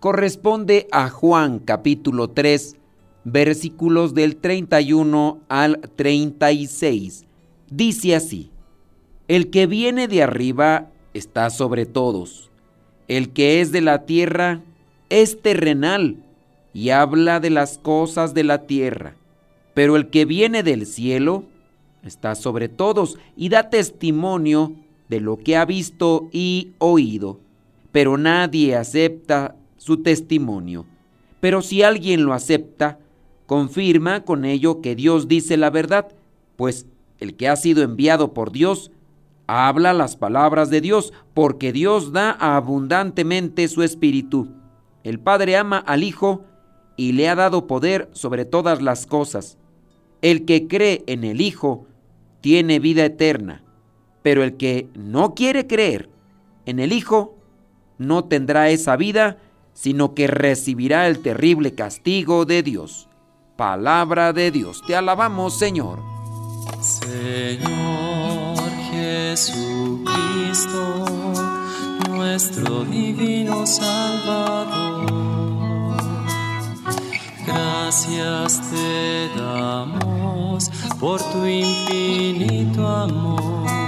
corresponde a Juan capítulo 3, versículos del 31 al 36. Dice así, El que viene de arriba está sobre todos, el que es de la tierra es terrenal y habla de las cosas de la tierra, pero el que viene del cielo está sobre todos y da testimonio de lo que ha visto y oído, pero nadie acepta su testimonio. Pero si alguien lo acepta, confirma con ello que Dios dice la verdad, pues el que ha sido enviado por Dios habla las palabras de Dios, porque Dios da abundantemente su espíritu. El Padre ama al Hijo y le ha dado poder sobre todas las cosas. El que cree en el Hijo tiene vida eterna pero el que no quiere creer en el Hijo no tendrá esa vida, sino que recibirá el terrible castigo de Dios. Palabra de Dios, te alabamos Señor. Señor Jesucristo, nuestro divino Salvador, gracias te damos por tu infinito amor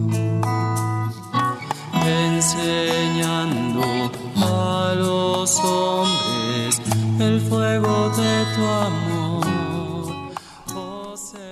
enseñando a los hombres el fuego de tu amor.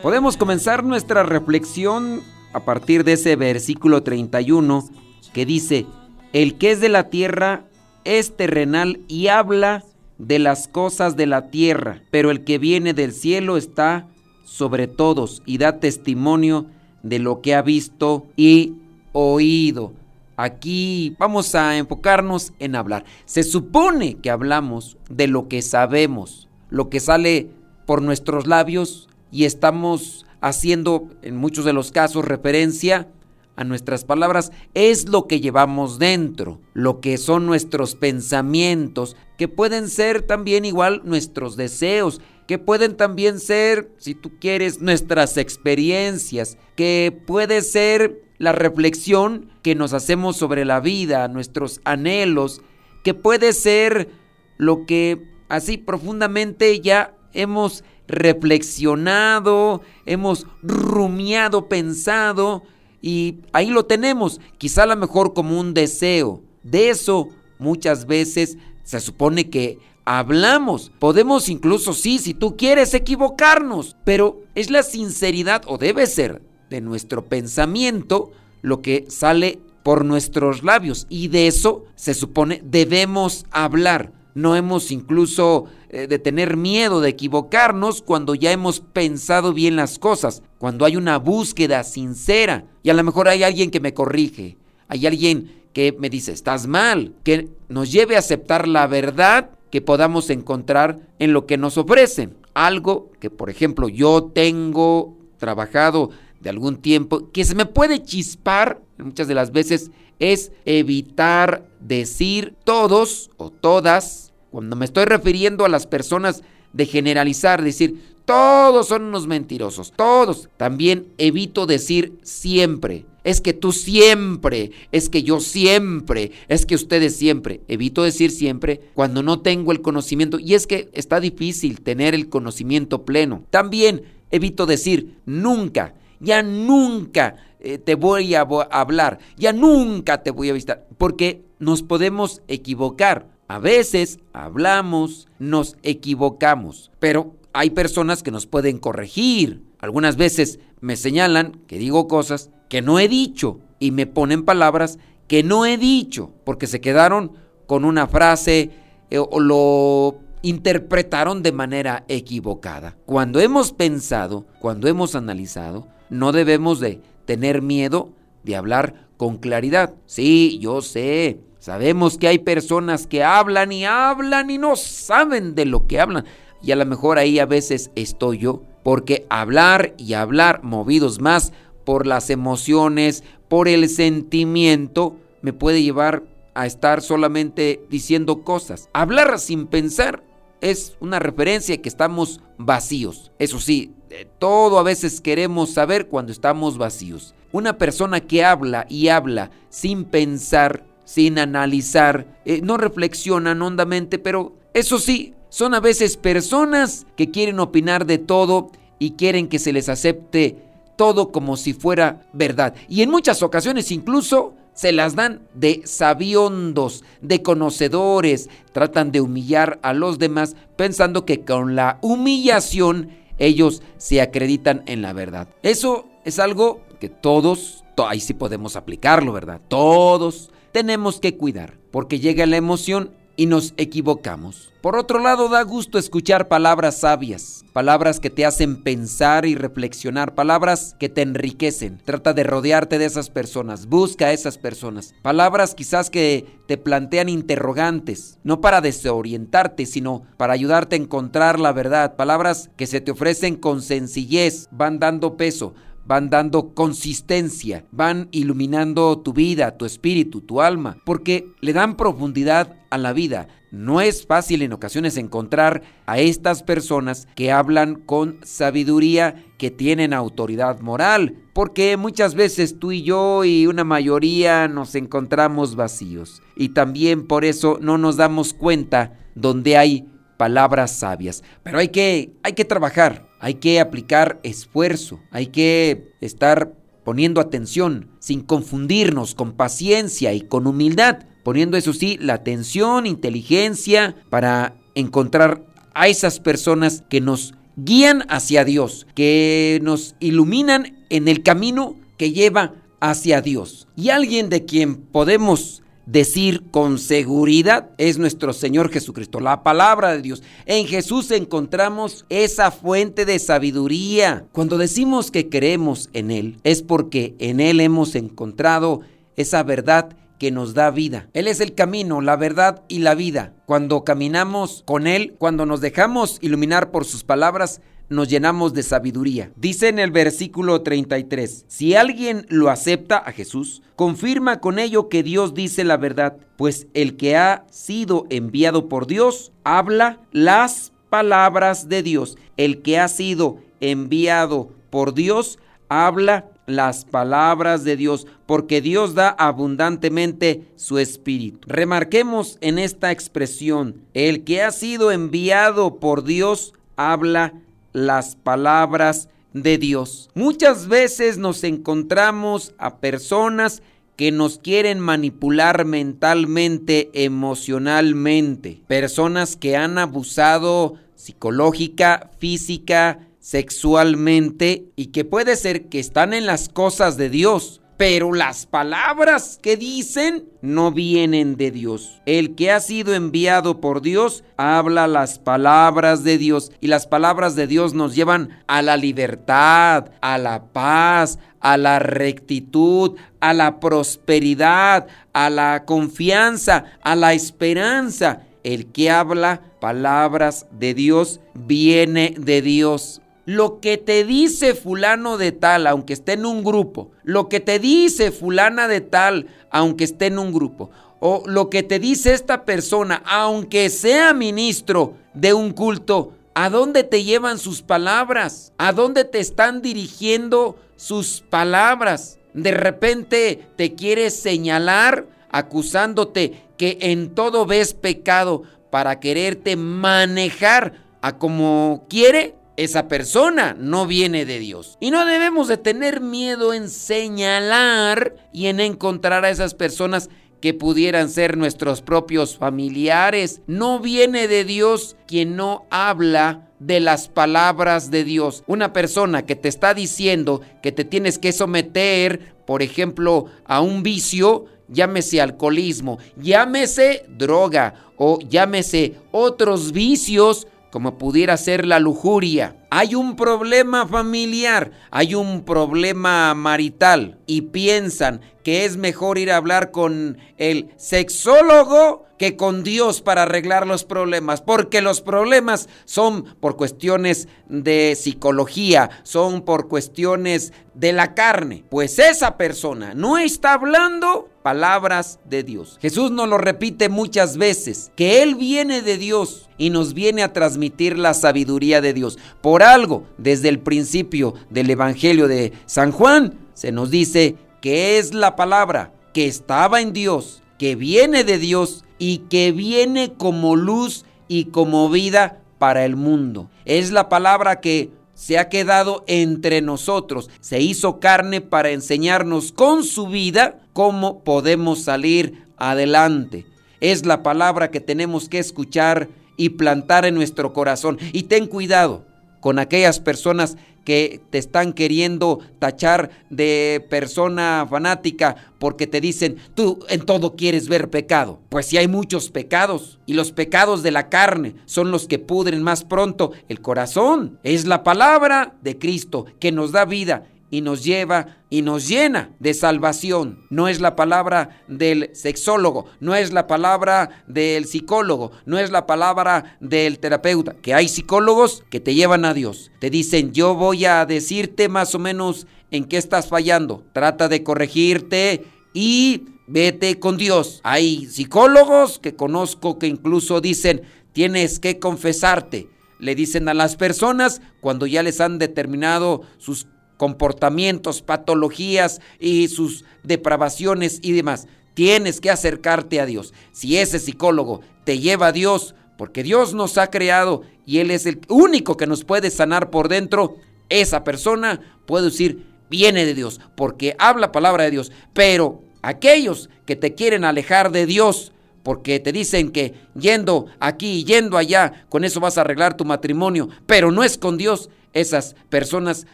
Podemos comenzar nuestra reflexión a partir de ese versículo 31 que dice, el que es de la tierra es terrenal y habla de las cosas de la tierra, pero el que viene del cielo está sobre todos y da testimonio de lo que ha visto y oído. Aquí vamos a enfocarnos en hablar. Se supone que hablamos de lo que sabemos, lo que sale por nuestros labios y estamos haciendo en muchos de los casos referencia a nuestras palabras, es lo que llevamos dentro, lo que son nuestros pensamientos, que pueden ser también igual nuestros deseos, que pueden también ser, si tú quieres, nuestras experiencias, que puede ser la reflexión que nos hacemos sobre la vida, nuestros anhelos, que puede ser lo que así profundamente ya hemos reflexionado, hemos rumiado, pensado, y ahí lo tenemos, quizá a lo mejor como un deseo. De eso muchas veces se supone que hablamos. Podemos incluso, sí, si tú quieres, equivocarnos, pero es la sinceridad, o debe ser, de nuestro pensamiento lo que sale por nuestros labios y de eso se supone debemos hablar. No hemos incluso eh, de tener miedo de equivocarnos cuando ya hemos pensado bien las cosas, cuando hay una búsqueda sincera y a lo mejor hay alguien que me corrige, hay alguien que me dice, estás mal, que nos lleve a aceptar la verdad que podamos encontrar en lo que nos ofrecen. Algo que, por ejemplo, yo tengo trabajado de algún tiempo, que se me puede chispar muchas de las veces, es evitar decir todos o todas, cuando me estoy refiriendo a las personas de generalizar, decir todos son unos mentirosos, todos. También evito decir siempre. Es que tú siempre, es que yo siempre, es que ustedes siempre. Evito decir siempre cuando no tengo el conocimiento. Y es que está difícil tener el conocimiento pleno. También evito decir nunca ya nunca eh, te voy a hablar, ya nunca te voy a visitar, porque nos podemos equivocar. A veces hablamos, nos equivocamos, pero hay personas que nos pueden corregir. Algunas veces me señalan que digo cosas que no he dicho y me ponen palabras que no he dicho porque se quedaron con una frase eh, o lo interpretaron de manera equivocada. Cuando hemos pensado, cuando hemos analizado, no debemos de tener miedo de hablar con claridad. Sí, yo sé, sabemos que hay personas que hablan y hablan y no saben de lo que hablan. Y a lo mejor ahí a veces estoy yo, porque hablar y hablar movidos más por las emociones, por el sentimiento, me puede llevar a estar solamente diciendo cosas. Hablar sin pensar es una referencia que estamos vacíos. Eso sí, todo a veces queremos saber cuando estamos vacíos. Una persona que habla y habla sin pensar, sin analizar, eh, no reflexionan hondamente, pero eso sí, son a veces personas que quieren opinar de todo y quieren que se les acepte todo como si fuera verdad. Y en muchas ocasiones incluso se las dan de sabiondos, de conocedores, tratan de humillar a los demás pensando que con la humillación ellos se acreditan en la verdad. Eso es algo que todos, ahí sí podemos aplicarlo, ¿verdad? Todos tenemos que cuidar, porque llega la emoción y nos equivocamos. Por otro lado, da gusto escuchar palabras sabias, palabras que te hacen pensar y reflexionar, palabras que te enriquecen. Trata de rodearte de esas personas, busca a esas personas. Palabras quizás que te plantean interrogantes, no para desorientarte, sino para ayudarte a encontrar la verdad. Palabras que se te ofrecen con sencillez, van dando peso van dando consistencia, van iluminando tu vida, tu espíritu, tu alma, porque le dan profundidad a la vida. No es fácil en ocasiones encontrar a estas personas que hablan con sabiduría, que tienen autoridad moral, porque muchas veces tú y yo y una mayoría nos encontramos vacíos. Y también por eso no nos damos cuenta donde hay palabras sabias. Pero hay que, hay que trabajar, hay que aplicar esfuerzo, hay que estar poniendo atención, sin confundirnos, con paciencia y con humildad, poniendo eso sí, la atención, inteligencia, para encontrar a esas personas que nos guían hacia Dios, que nos iluminan en el camino que lleva hacia Dios. Y alguien de quien podemos decir con seguridad es nuestro Señor Jesucristo, la palabra de Dios. En Jesús encontramos esa fuente de sabiduría. Cuando decimos que creemos en Él, es porque en Él hemos encontrado esa verdad que nos da vida. Él es el camino, la verdad y la vida. Cuando caminamos con Él, cuando nos dejamos iluminar por sus palabras, nos llenamos de sabiduría. Dice en el versículo 33, si alguien lo acepta a Jesús, confirma con ello que Dios dice la verdad, pues el que ha sido enviado por Dios habla las palabras de Dios. El que ha sido enviado por Dios habla las palabras de Dios, porque Dios da abundantemente su espíritu. Remarquemos en esta expresión, el que ha sido enviado por Dios habla las palabras de Dios. Muchas veces nos encontramos a personas que nos quieren manipular mentalmente, emocionalmente. Personas que han abusado psicológica, física, sexualmente y que puede ser que están en las cosas de Dios, pero las palabras que dicen no vienen de Dios. El que ha sido enviado por Dios habla las palabras de Dios y las palabras de Dios nos llevan a la libertad, a la paz, a la rectitud, a la prosperidad, a la confianza, a la esperanza. El que habla palabras de Dios viene de Dios. Lo que te dice fulano de tal, aunque esté en un grupo, lo que te dice fulana de tal, aunque esté en un grupo, o lo que te dice esta persona, aunque sea ministro de un culto, ¿a dónde te llevan sus palabras? ¿A dónde te están dirigiendo sus palabras? De repente te quieres señalar acusándote que en todo ves pecado para quererte manejar a como quiere esa persona no viene de Dios. Y no debemos de tener miedo en señalar y en encontrar a esas personas que pudieran ser nuestros propios familiares. No viene de Dios quien no habla de las palabras de Dios. Una persona que te está diciendo que te tienes que someter, por ejemplo, a un vicio, llámese alcoholismo, llámese droga o llámese otros vicios, como pudiera ser la lujuria. Hay un problema familiar, hay un problema marital y piensan que es mejor ir a hablar con el sexólogo que con Dios para arreglar los problemas, porque los problemas son por cuestiones de psicología, son por cuestiones de la carne, pues esa persona no está hablando palabras de Dios. Jesús nos lo repite muchas veces, que Él viene de Dios y nos viene a transmitir la sabiduría de Dios. Por algo, desde el principio del Evangelio de San Juan, se nos dice que es la palabra que estaba en Dios, que viene de Dios y que viene como luz y como vida para el mundo. Es la palabra que se ha quedado entre nosotros, se hizo carne para enseñarnos con su vida cómo podemos salir adelante. Es la palabra que tenemos que escuchar y plantar en nuestro corazón. Y ten cuidado con aquellas personas que te están queriendo tachar de persona fanática porque te dicen, tú en todo quieres ver pecado. Pues si hay muchos pecados y los pecados de la carne son los que pudren más pronto el corazón. Es la palabra de Cristo que nos da vida y nos lleva y nos llena de salvación. No es la palabra del sexólogo, no es la palabra del psicólogo, no es la palabra del terapeuta, que hay psicólogos que te llevan a Dios. Te dicen, yo voy a decirte más o menos en qué estás fallando. Trata de corregirte y vete con Dios. Hay psicólogos que conozco que incluso dicen, tienes que confesarte. Le dicen a las personas cuando ya les han determinado sus comportamientos, patologías y sus depravaciones y demás. Tienes que acercarte a Dios. Si ese psicólogo te lleva a Dios, porque Dios nos ha creado y Él es el único que nos puede sanar por dentro, esa persona puede decir, viene de Dios, porque habla palabra de Dios. Pero aquellos que te quieren alejar de Dios, porque te dicen que yendo aquí y yendo allá, con eso vas a arreglar tu matrimonio, pero no es con Dios, esas personas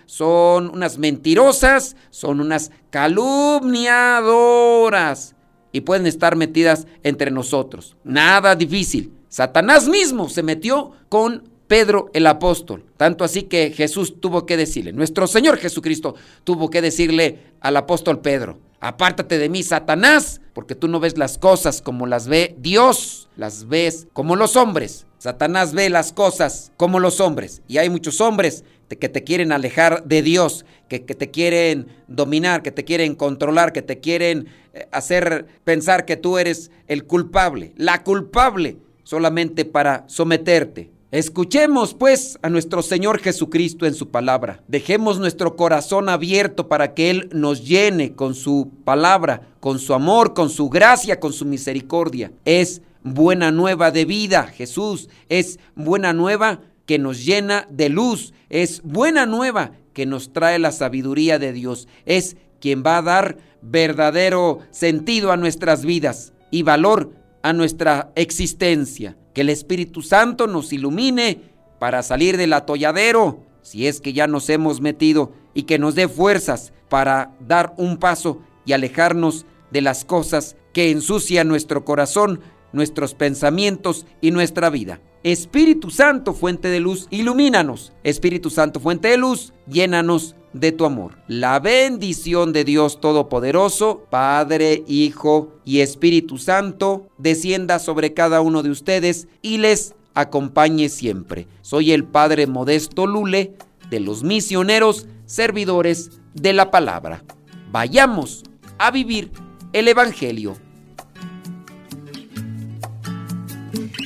son unas mentirosas, son unas calumniadoras y pueden estar metidas entre nosotros. Nada difícil. Satanás mismo se metió con Pedro el apóstol. Tanto así que Jesús tuvo que decirle, nuestro Señor Jesucristo tuvo que decirle al apóstol Pedro, apártate de mí, Satanás, porque tú no ves las cosas como las ve Dios, las ves como los hombres. Satanás ve las cosas como los hombres y hay muchos hombres que te quieren alejar de Dios, que, que, te quieren dominar, que te quieren controlar, que te quieren eh, hacer pensar que tú eres el culpable, la culpable, solamente para someterte. Escuchemos pues a nuestro Señor Jesucristo en su palabra. Dejemos nuestro corazón abierto para que Él nos llene con su palabra, con su amor, con su gracia, con su misericordia. Es buena nueva de vida, Jesús. Es buena nueva que nos llena de luz. Es buena nueva que nos trae la sabiduría de Dios. Es quien va a dar verdadero sentido a nuestras vidas y valor a nuestra existencia. Que el Espíritu Santo nos ilumine para salir del atolladero, si es que ya nos hemos metido, y que nos dé fuerzas para dar un paso y alejarnos de las cosas que ensucian nuestro corazón nuestros pensamientos y nuestra vida. Espíritu Santo, fuente de luz, ilumínanos. Espíritu Santo, fuente de luz, llénanos de tu amor. La bendición de Dios Todopoderoso, Padre, Hijo y Espíritu Santo, descienda sobre cada uno de ustedes y les acompañe siempre. Soy el Padre Modesto Lule de los misioneros servidores de la palabra. Vayamos a vivir el Evangelio.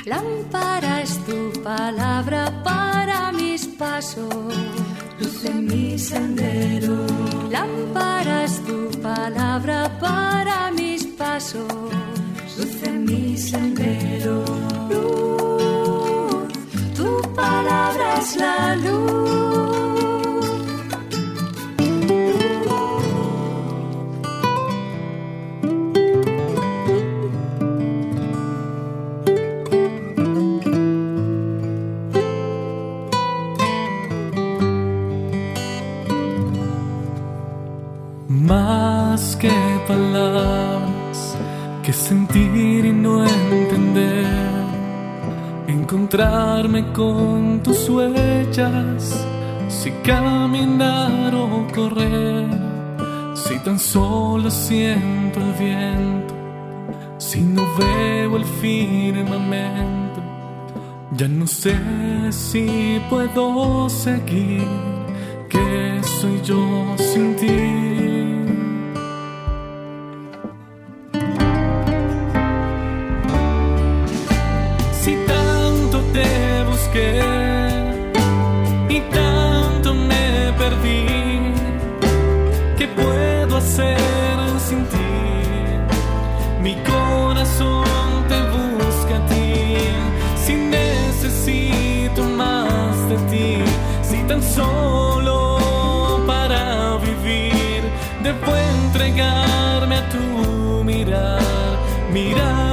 Lámpara es tu palabra para mis pasos, luz en mi sendero. Lámpara es tu palabra para mis pasos, luz en mi sendero. Luz, tu palabra es la luz. Con tus huellas, si caminar o correr, si tan solo siento el viento, si no veo el firmamento, ya no sé si puedo seguir, que soy yo sin ti. Debo entregarme a tu mirar. Mira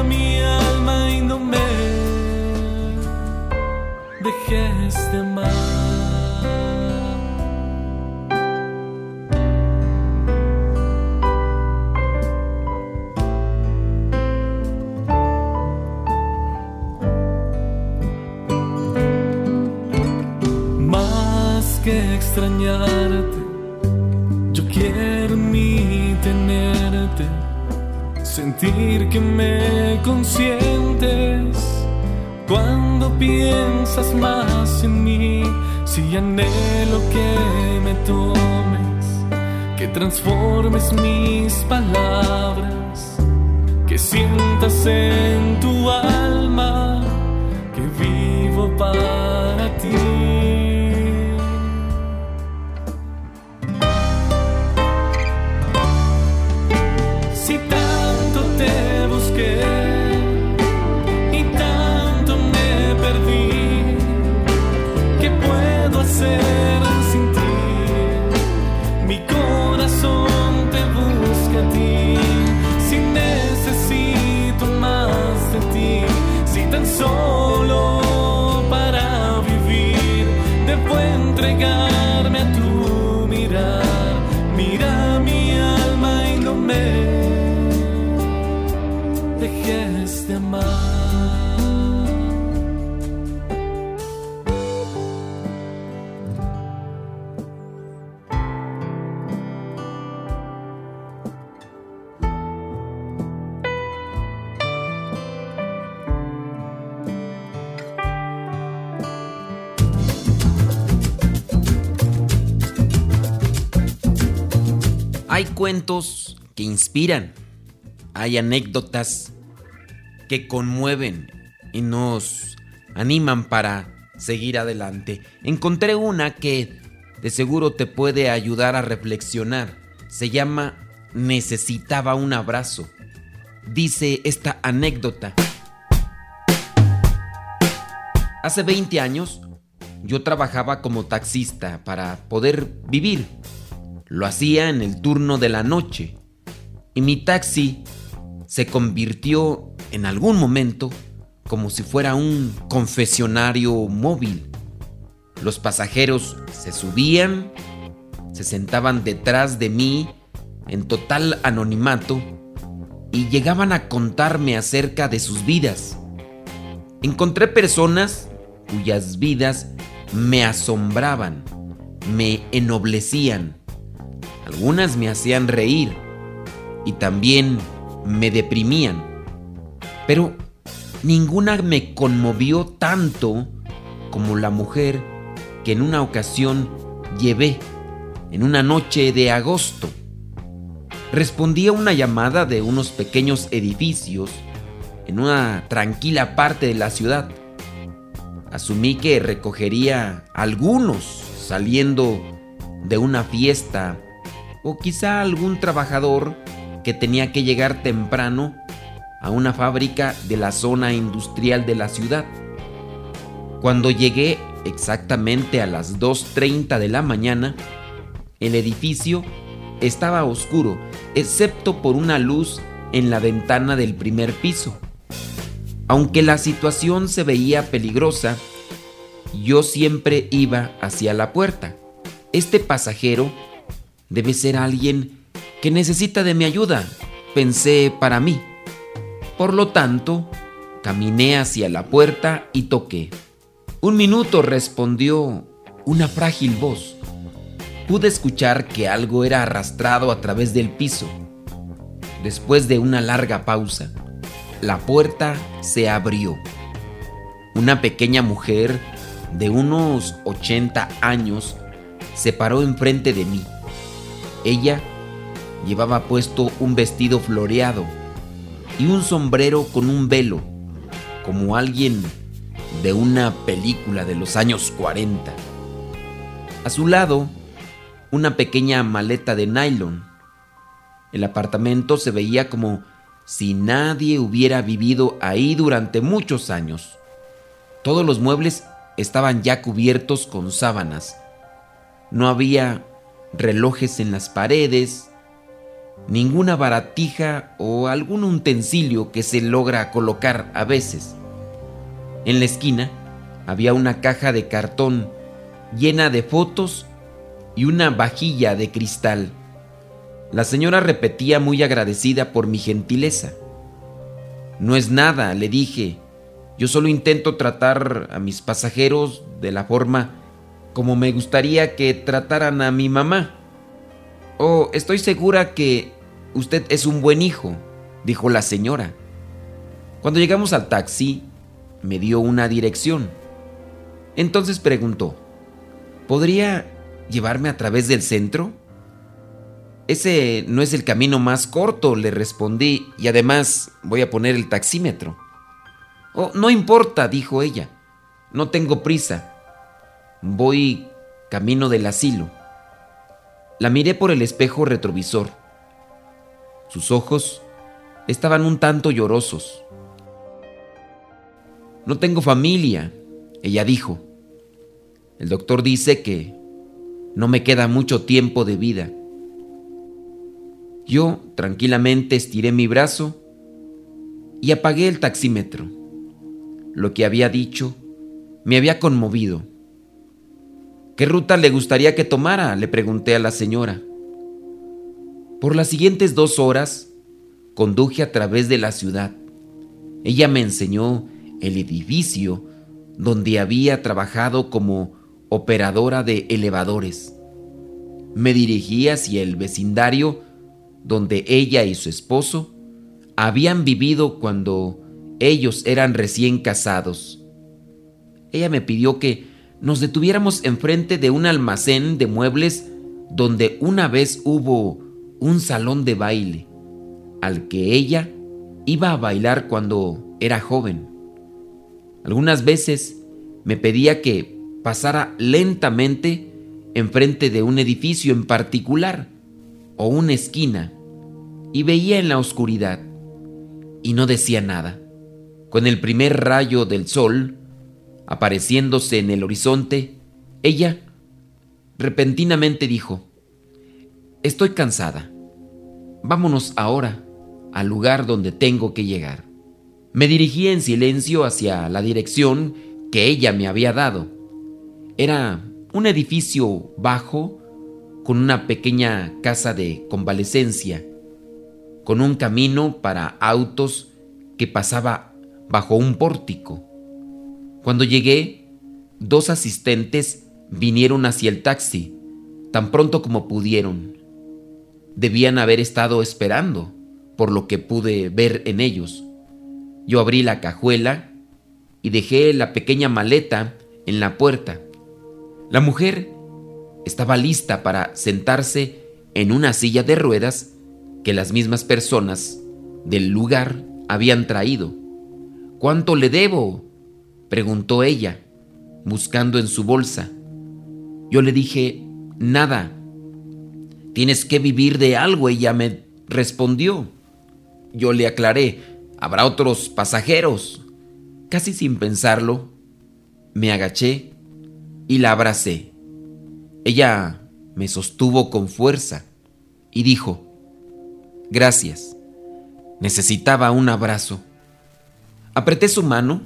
extrañarte, yo quiero en mí tenerte, sentir que me consientes. Cuando piensas más en mí, si anhelo que me tomes, que transformes mis palabras, que sientas en tu alma que vivo para Hay cuentos que inspiran, hay anécdotas que conmueven y nos animan para seguir adelante. Encontré una que de seguro te puede ayudar a reflexionar. Se llama Necesitaba un abrazo. Dice esta anécdota. Hace 20 años yo trabajaba como taxista para poder vivir. Lo hacía en el turno de la noche y mi taxi se convirtió en algún momento como si fuera un confesionario móvil. Los pasajeros se subían, se sentaban detrás de mí en total anonimato y llegaban a contarme acerca de sus vidas. Encontré personas cuyas vidas me asombraban, me ennoblecían. Algunas me hacían reír y también me deprimían. Pero ninguna me conmovió tanto como la mujer que en una ocasión llevé en una noche de agosto. Respondí a una llamada de unos pequeños edificios en una tranquila parte de la ciudad. Asumí que recogería algunos saliendo de una fiesta o quizá algún trabajador que tenía que llegar temprano a una fábrica de la zona industrial de la ciudad. Cuando llegué exactamente a las 2.30 de la mañana, el edificio estaba oscuro, excepto por una luz en la ventana del primer piso. Aunque la situación se veía peligrosa, yo siempre iba hacia la puerta. Este pasajero debe ser alguien que necesita de mi ayuda, pensé para mí. Por lo tanto, caminé hacia la puerta y toqué. Un minuto respondió una frágil voz. Pude escuchar que algo era arrastrado a través del piso. Después de una larga pausa, la puerta se abrió. Una pequeña mujer de unos 80 años se paró enfrente de mí. Ella llevaba puesto un vestido floreado y un sombrero con un velo, como alguien de una película de los años 40. A su lado, una pequeña maleta de nylon. El apartamento se veía como si nadie hubiera vivido ahí durante muchos años. Todos los muebles estaban ya cubiertos con sábanas. No había relojes en las paredes, ninguna baratija o algún utensilio que se logra colocar a veces. En la esquina había una caja de cartón llena de fotos y una vajilla de cristal. La señora repetía muy agradecida por mi gentileza. No es nada, le dije. Yo solo intento tratar a mis pasajeros de la forma como me gustaría que trataran a mi mamá. Oh, estoy segura que usted es un buen hijo, dijo la señora. Cuando llegamos al taxi, me dio una dirección. Entonces preguntó, ¿podría llevarme a través del centro? Ese no es el camino más corto, le respondí, y además voy a poner el taxímetro. Oh, no importa, dijo ella, no tengo prisa. Voy camino del asilo. La miré por el espejo retrovisor. Sus ojos estaban un tanto llorosos. No tengo familia, ella dijo. El doctor dice que no me queda mucho tiempo de vida. Yo tranquilamente estiré mi brazo y apagué el taxímetro. Lo que había dicho me había conmovido. ¿Qué ruta le gustaría que tomara? le pregunté a la señora. Por las siguientes dos horas conduje a través de la ciudad. Ella me enseñó el edificio donde había trabajado como operadora de elevadores. Me dirigí hacia el vecindario donde ella y su esposo habían vivido cuando ellos eran recién casados. Ella me pidió que nos detuviéramos enfrente de un almacén de muebles donde una vez hubo un salón de baile al que ella iba a bailar cuando era joven. Algunas veces me pedía que pasara lentamente enfrente de un edificio en particular o una esquina y veía en la oscuridad y no decía nada. Con el primer rayo del sol apareciéndose en el horizonte, ella repentinamente dijo, Estoy cansada. Vámonos ahora al lugar donde tengo que llegar. Me dirigí en silencio hacia la dirección que ella me había dado. Era un edificio bajo con una pequeña casa de convalecencia, con un camino para autos que pasaba bajo un pórtico. Cuando llegué, dos asistentes vinieron hacia el taxi, tan pronto como pudieron. Debían haber estado esperando, por lo que pude ver en ellos. Yo abrí la cajuela y dejé la pequeña maleta en la puerta. La mujer estaba lista para sentarse en una silla de ruedas que las mismas personas del lugar habían traído. ¿Cuánto le debo? Preguntó ella, buscando en su bolsa. Yo le dije, nada. Tienes que vivir de algo, ella me respondió. Yo le aclaré, habrá otros pasajeros. Casi sin pensarlo, me agaché y la abracé. Ella me sostuvo con fuerza y dijo, gracias, necesitaba un abrazo. Apreté su mano,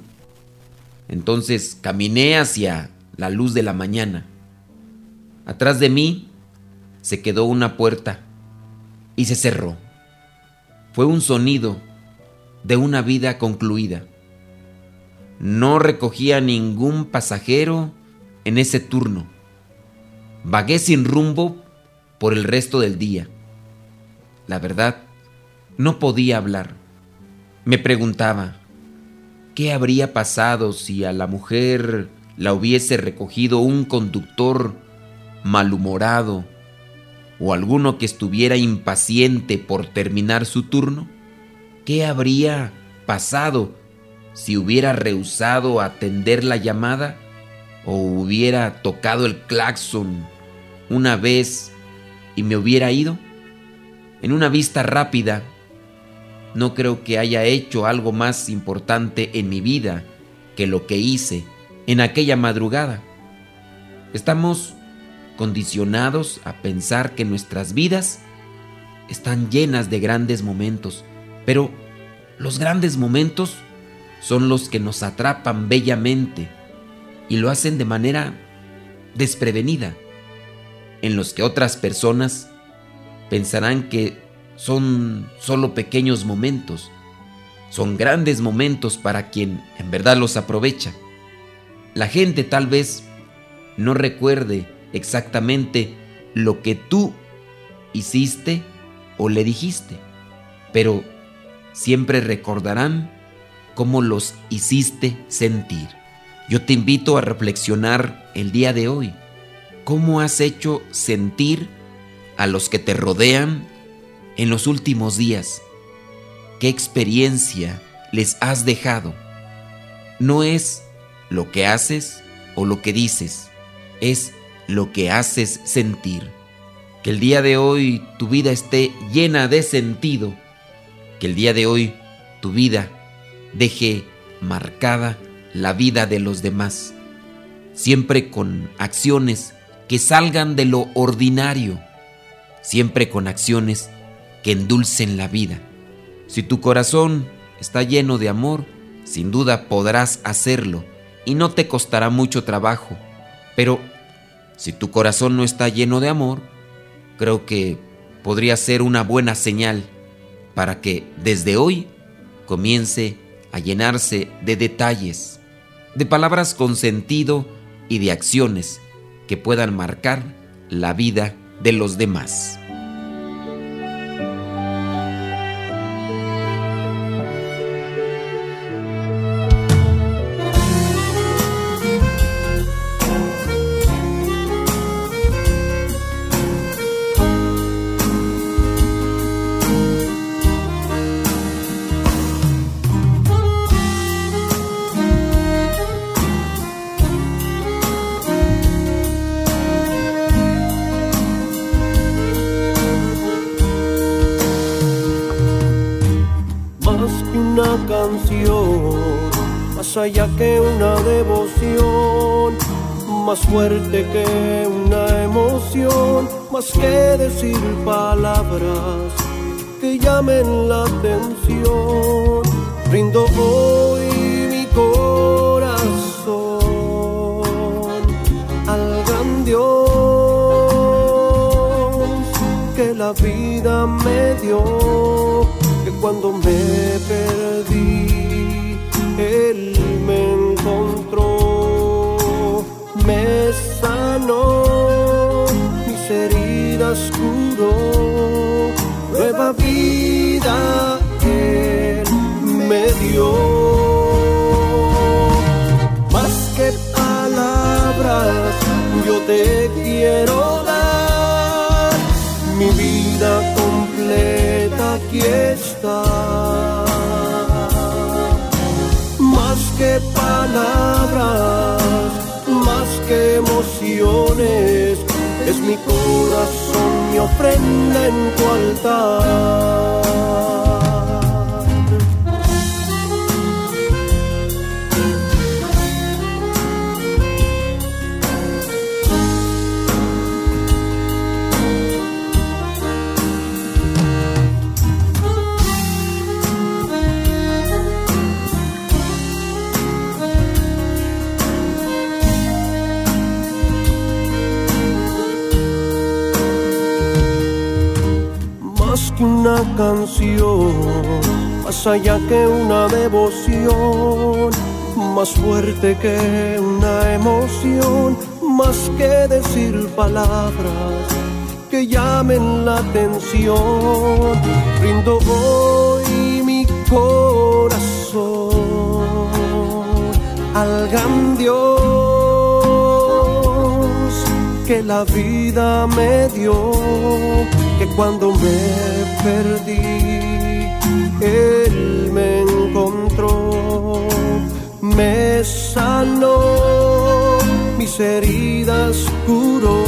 entonces caminé hacia la luz de la mañana. Atrás de mí se quedó una puerta y se cerró. Fue un sonido de una vida concluida. No recogía ningún pasajero en ese turno. Vagué sin rumbo por el resto del día. La verdad, no podía hablar. Me preguntaba, ¿qué habría pasado si a la mujer la hubiese recogido un conductor malhumorado o alguno que estuviera impaciente por terminar su turno? ¿Qué habría pasado si hubiera rehusado atender la llamada o hubiera tocado el claxon una vez y me hubiera ido? En una vista rápida, no creo que haya hecho algo más importante en mi vida que lo que hice en aquella madrugada. Estamos condicionados a pensar que nuestras vidas están llenas de grandes momentos, pero los grandes momentos son los que nos atrapan bellamente y lo hacen de manera desprevenida, en los que otras personas pensarán que son solo pequeños momentos, son grandes momentos para quien en verdad los aprovecha. La gente tal vez no recuerde exactamente lo que tú hiciste o le dijiste, pero siempre recordarán cómo los hiciste sentir. Yo te invito a reflexionar el día de hoy. ¿Cómo has hecho sentir a los que te rodean en los últimos días? ¿Qué experiencia les has dejado? No es lo que haces o lo que dices, es lo que haces sentir. Que el día de hoy tu vida esté llena de sentido. Que el día de hoy tu vida deje marcada la vida de los demás. Siempre con acciones que salgan de lo ordinario. Siempre con acciones que endulcen la vida. Si tu corazón está lleno de amor, sin duda podrás hacerlo y no te costará mucho trabajo. Pero si tu corazón no está lleno de amor, creo que podría ser una buena señal para que desde hoy comience a llenarse de detalles, de palabras con sentido y de acciones que puedan marcar la vida de los demás. Fuerte que una emoción, más que decir palabras que llamen la atención. Brindo hoy mi corazón al gran Dios que la vida me dio que cuando me perdí, curó, nueva vida Él me dio. Más que palabras, yo te quiero dar mi vida completa aquí está. Más que palabras, más que emociones, es mi corazón mi ofrenda en tu altar. Más allá que una devoción, más fuerte que una emoción, más que decir palabras que llamen la atención. Rindo hoy mi corazón al gran Dios que la vida me dio, que cuando me perdí, Él me encontró, me sanó, mis heridas curó,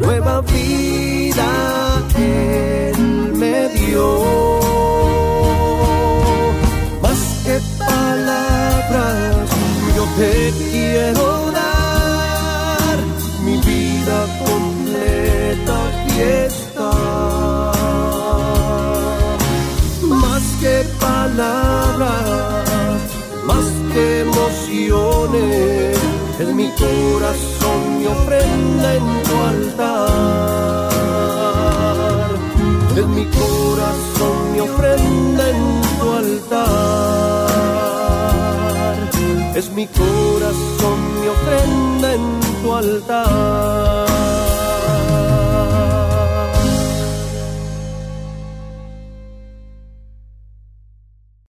nueva vida Él me dio. Más que palabras, yo te quiero en mi corazón mi ofrenda en tu altar. En mi corazón mi ofrenda en tu altar. Es mi corazón mi ofrenda en tu altar.